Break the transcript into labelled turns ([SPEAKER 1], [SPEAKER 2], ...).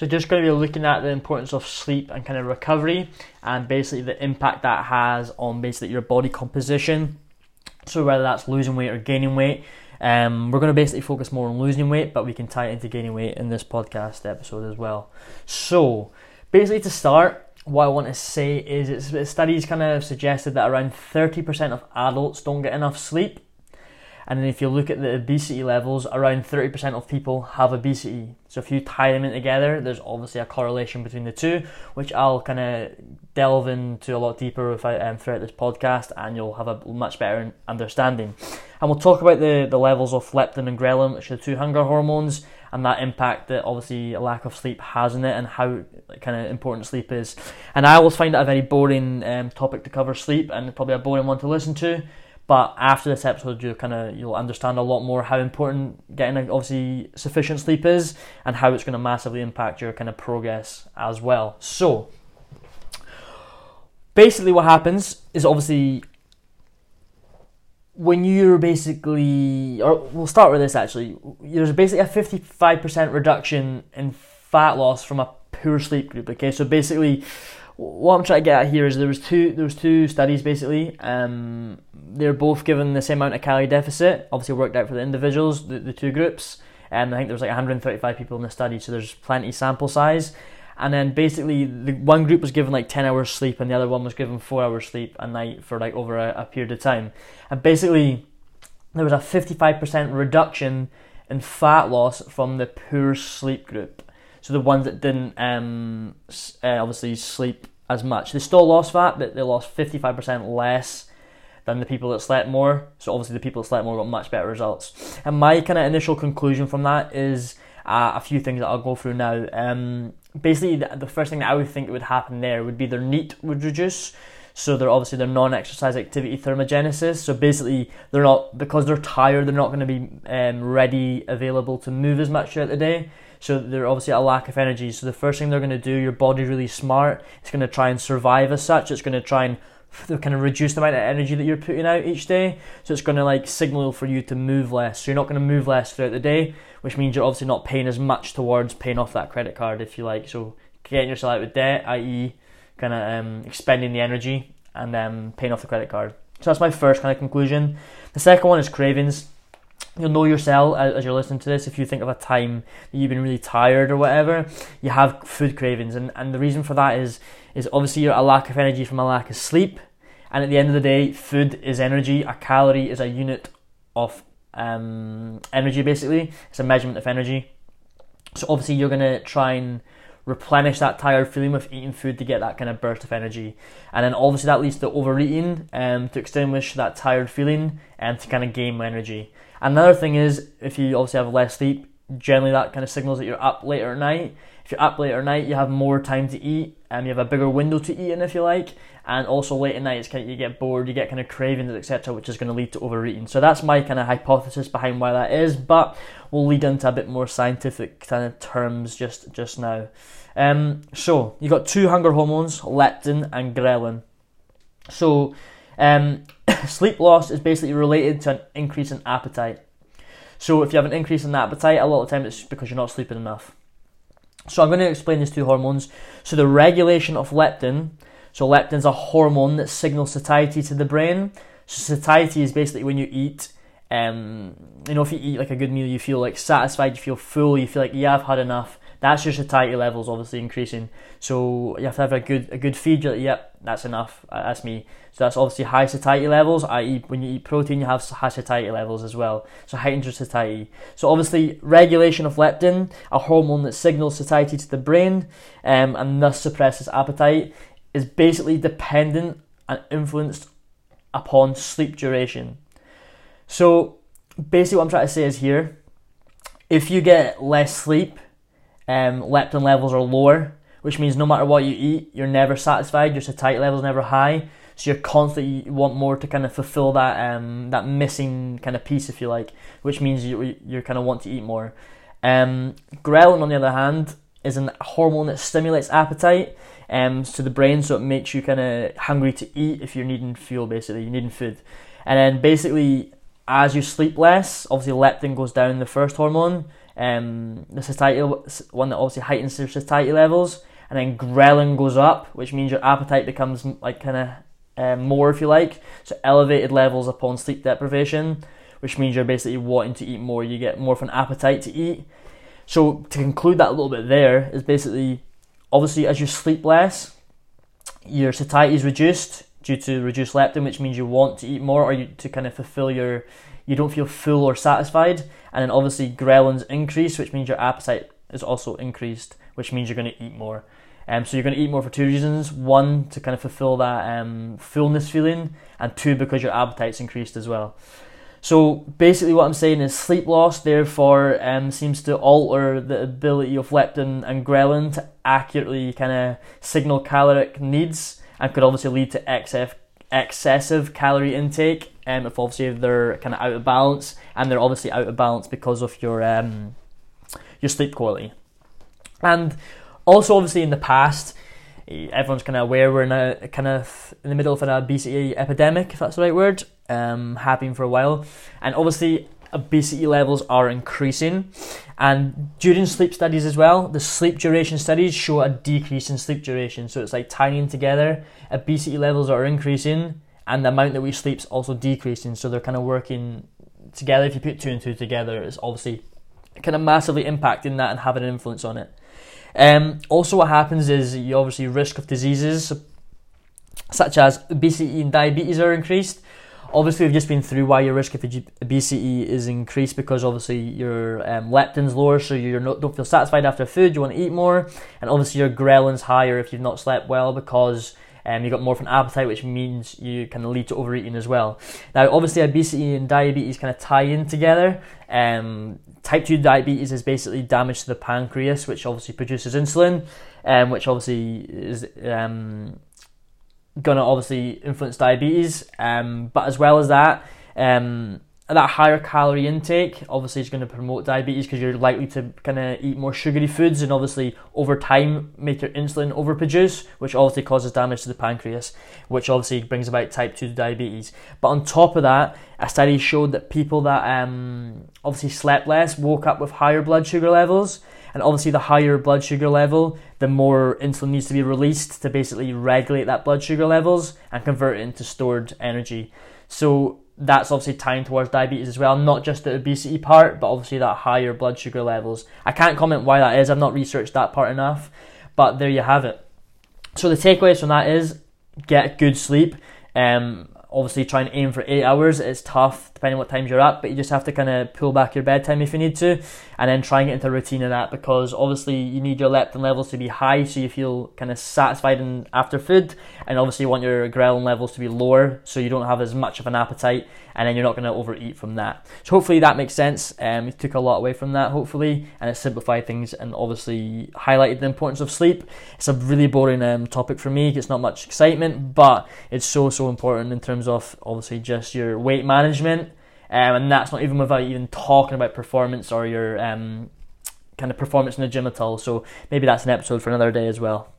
[SPEAKER 1] So just going to be looking at the importance of sleep and kind of recovery and basically the impact that has on basically your body composition. So whether that's losing weight or gaining weight. Um, we're going to basically focus more on losing weight, but we can tie it into gaining weight in this podcast episode as well. So basically to start, what I want to say is it's, studies kind of suggested that around 30% of adults don't get enough sleep and then if you look at the obesity levels, around 30% of people have obesity. So if you tie them in together, there's obviously a correlation between the two, which I'll kind of delve into a lot deeper without, um, throughout this podcast, and you'll have a much better understanding. And we'll talk about the, the levels of leptin and ghrelin, which are the two hunger hormones, and that impact that obviously a lack of sleep has in it, and how kind of important sleep is. And I always find it a very boring um, topic to cover sleep, and probably a boring one to listen to. But after this episode, you kind of you'll understand a lot more how important getting obviously sufficient sleep is, and how it's going to massively impact your kind of progress as well. So, basically, what happens is obviously when you're basically, or we'll start with this actually. There's basically a 55% reduction in fat loss from a poor sleep group. Okay, so basically what I'm trying to get at here is there was two there was two studies basically. Um, they're both given the same amount of calorie deficit. Obviously worked out for the individuals, the, the two groups. And I think there was like 135 people in the study, so there's plenty sample size. And then basically, the one group was given like 10 hours sleep, and the other one was given four hours sleep a night for like over a, a period of time. And basically, there was a 55% reduction in fat loss from the poor sleep group. So the ones that didn't um, uh, obviously sleep as much. They still lost fat, but they lost 55% less than the people that slept more. So obviously the people that slept more got much better results. And my kind of initial conclusion from that is uh, a few things that I'll go through now. Um, basically, the, the, first thing that I would think would happen there would be their NEAT would reduce. So they're obviously their non-exercise activity thermogenesis. So basically, they're not because they're tired. They're not going to be um, ready, available to move as much throughout the day. So they're obviously a lack of energy. So the first thing they're going to do, your body's really smart. It's going to try and survive as such. It's going to try and kind of reduce the amount of energy that you're putting out each day. So it's going to like signal for you to move less. So you're not going to move less throughout the day, which means you're obviously not paying as much towards paying off that credit card if you like. So getting yourself out of debt, i.e., kind of um, expending the energy and um, paying off the credit card. So that's my first kind of conclusion. The second one is cravings you'll know yourself as you're listening to this if you think of a time that you've been really tired or whatever you have food cravings. And, and the reason for that is is obviously a lack of energy from a lack of sleep. And at the end of the day food is energy. A calorie is a unit of um, energy basically. It's a measurement of energy. So obviously you're going to try and replenish that tired feeling with eating food to get that kind of burst of energy. And then obviously that leads to overeating um, to extinguish that tired feeling and to kind of gain energy. Another thing is if you obviously have less sleep, generally that kind of signals that you're up later at night. If you're up later at night, you have more time to eat and you have a bigger window to eat in if you like. And also late at night, it's kind of, you get bored, you get kind of cravings, etc., which is going to lead to overeating. So that's my kind of hypothesis behind why that is. But we'll lead into a bit more scientific kind of terms just just now. Um, so you've got two hunger hormones, leptin and ghrelin. So um, sleep loss is basically related to an increase in appetite. So if you have an increase in appetite, a lot of time it's because you're not sleeping enough. So I'm going to explain these two hormones. So the regulation of leptin. So leptin is a hormone that signals satiety to the brain. So satiety is basically when you eat. Um, you know, if you eat like a good meal, you feel like satisfied, you feel full, you feel like yeah, I've had enough that's your satiety levels obviously increasing. So you have to have a good a good feed. You're like, yep, that's enough. That's me. So that's obviously high satiety levels. I.e., when you eat protein, you have high satiety levels as well. So heightened satiety. So obviously regulation of leptin, a hormone that signals satiety to the brain, um, and thus suppresses appetite, is basically dependent and influenced upon sleep duration. So basically, what I'm trying to say is here, if you get less sleep um, leptin levels are lower, which means no matter what you eat, you're never satisfied. Your satiety levels never high, so you're constantly you want more to kind of fulfill that um, that missing kind of piece, if you like, which means you you kind of want to eat more. Um, ghrelin, on the other hand, is a hormone that stimulates appetite um, to the brain, so it makes you kind of hungry to eat if you're needing fuel. Basically, you're needing food, and then basically as you sleep less, obviously leptin goes down, the first hormone, um, the satiety one that obviously heightens your satiety levels, and then ghrelin goes up, which means your appetite becomes like kind of um, more, if you like. So elevated levels upon sleep deprivation, which means you're basically wanting to eat more. You get more of an appetite to eat. So to conclude that a little bit, there is basically obviously as you sleep less, your satiety is reduced due to reduced leptin, which means you want to eat more or you, to kind of fulfill your, you don't feel full or satisfied. And then obviously ghrelins increase, which means your appetite is also increased, which means you're going to eat more. Um, so you're going to eat more for two reasons: one, to kind of fulfill that um, fullness feeling, and two, because your appetite's increased as well. So basically, what I'm saying is sleep loss, therefore, um, seems to alter the ability of leptin and ghrelin to accurately kind of signal caloric needs, and could obviously lead to excess excessive calorie intake. Um, if obviously they're kind of out of balance, and they're obviously out of balance because of your um, your sleep quality. And also, obviously, in the past, everyone's kind of aware we're in a kind of in the middle of an obesity epidemic, if that's the right word, um, happening for a while, and obviously obesity levels are increasing. And during sleep studies as well, the sleep duration studies show a decrease in sleep duration. So it's like tying together, obesity levels are increasing, and the amount that we sleep is also decreasing. So they're kind of working together. If you put two and two together, it's obviously kind of massively impacting that and having an influence on it. Um, also, what happens is you obviously risk of diseases such as obesity and diabetes are increased. Obviously, we've just been through why your risk of obesity is increased because obviously your um, leptin's lower, so you don't feel satisfied after food. You want to eat more, and obviously your ghrelin's higher if you've not slept well because um, you got more of an appetite, which means you can lead to overeating as well. Now, obviously, obesity and diabetes kind of tie in together. Um, type 2 diabetes is basically damage to the pancreas, which obviously produces insulin, um, which obviously is um, going to obviously influence diabetes. Um, but as well as that, um, that higher calorie intake obviously is going to promote diabetes because you're likely to kind of eat more sugary foods and obviously over time make your insulin overproduce which obviously causes damage to the pancreas which obviously brings about type 2 diabetes but on top of that a study showed that people that um, obviously slept less woke up with higher blood sugar levels and obviously the higher blood sugar level the more insulin needs to be released to basically regulate that blood sugar levels and convert it into stored energy so that's obviously tying towards diabetes as well, not just the obesity part, but obviously that higher blood sugar levels. I can't comment why that is, I've not researched that part enough, but there you have it. So the takeaways from that is get good sleep. Um, obviously, try and aim for eight hours. It's tough depending what times you're up, but you just have to kind of pull back your bedtime if you need to, and then try and get into a routine of that because obviously you need your leptin levels to be high so you feel kind of satisfied after food, and obviously you want your ghrelin levels to be lower so you don't have as much of an appetite, and then you're not going to overeat from that. So hopefully that makes sense. Um, it took a lot away from that, hopefully, and it simplified things and obviously highlighted the importance of sleep. It's a really boring um, topic for me. It's not much excitement, but it's so so important in terms of obviously just your weight management um, and that's not even without even talking about performance or your um, kind of performance in the gym at all. So maybe that's an episode for another day as well.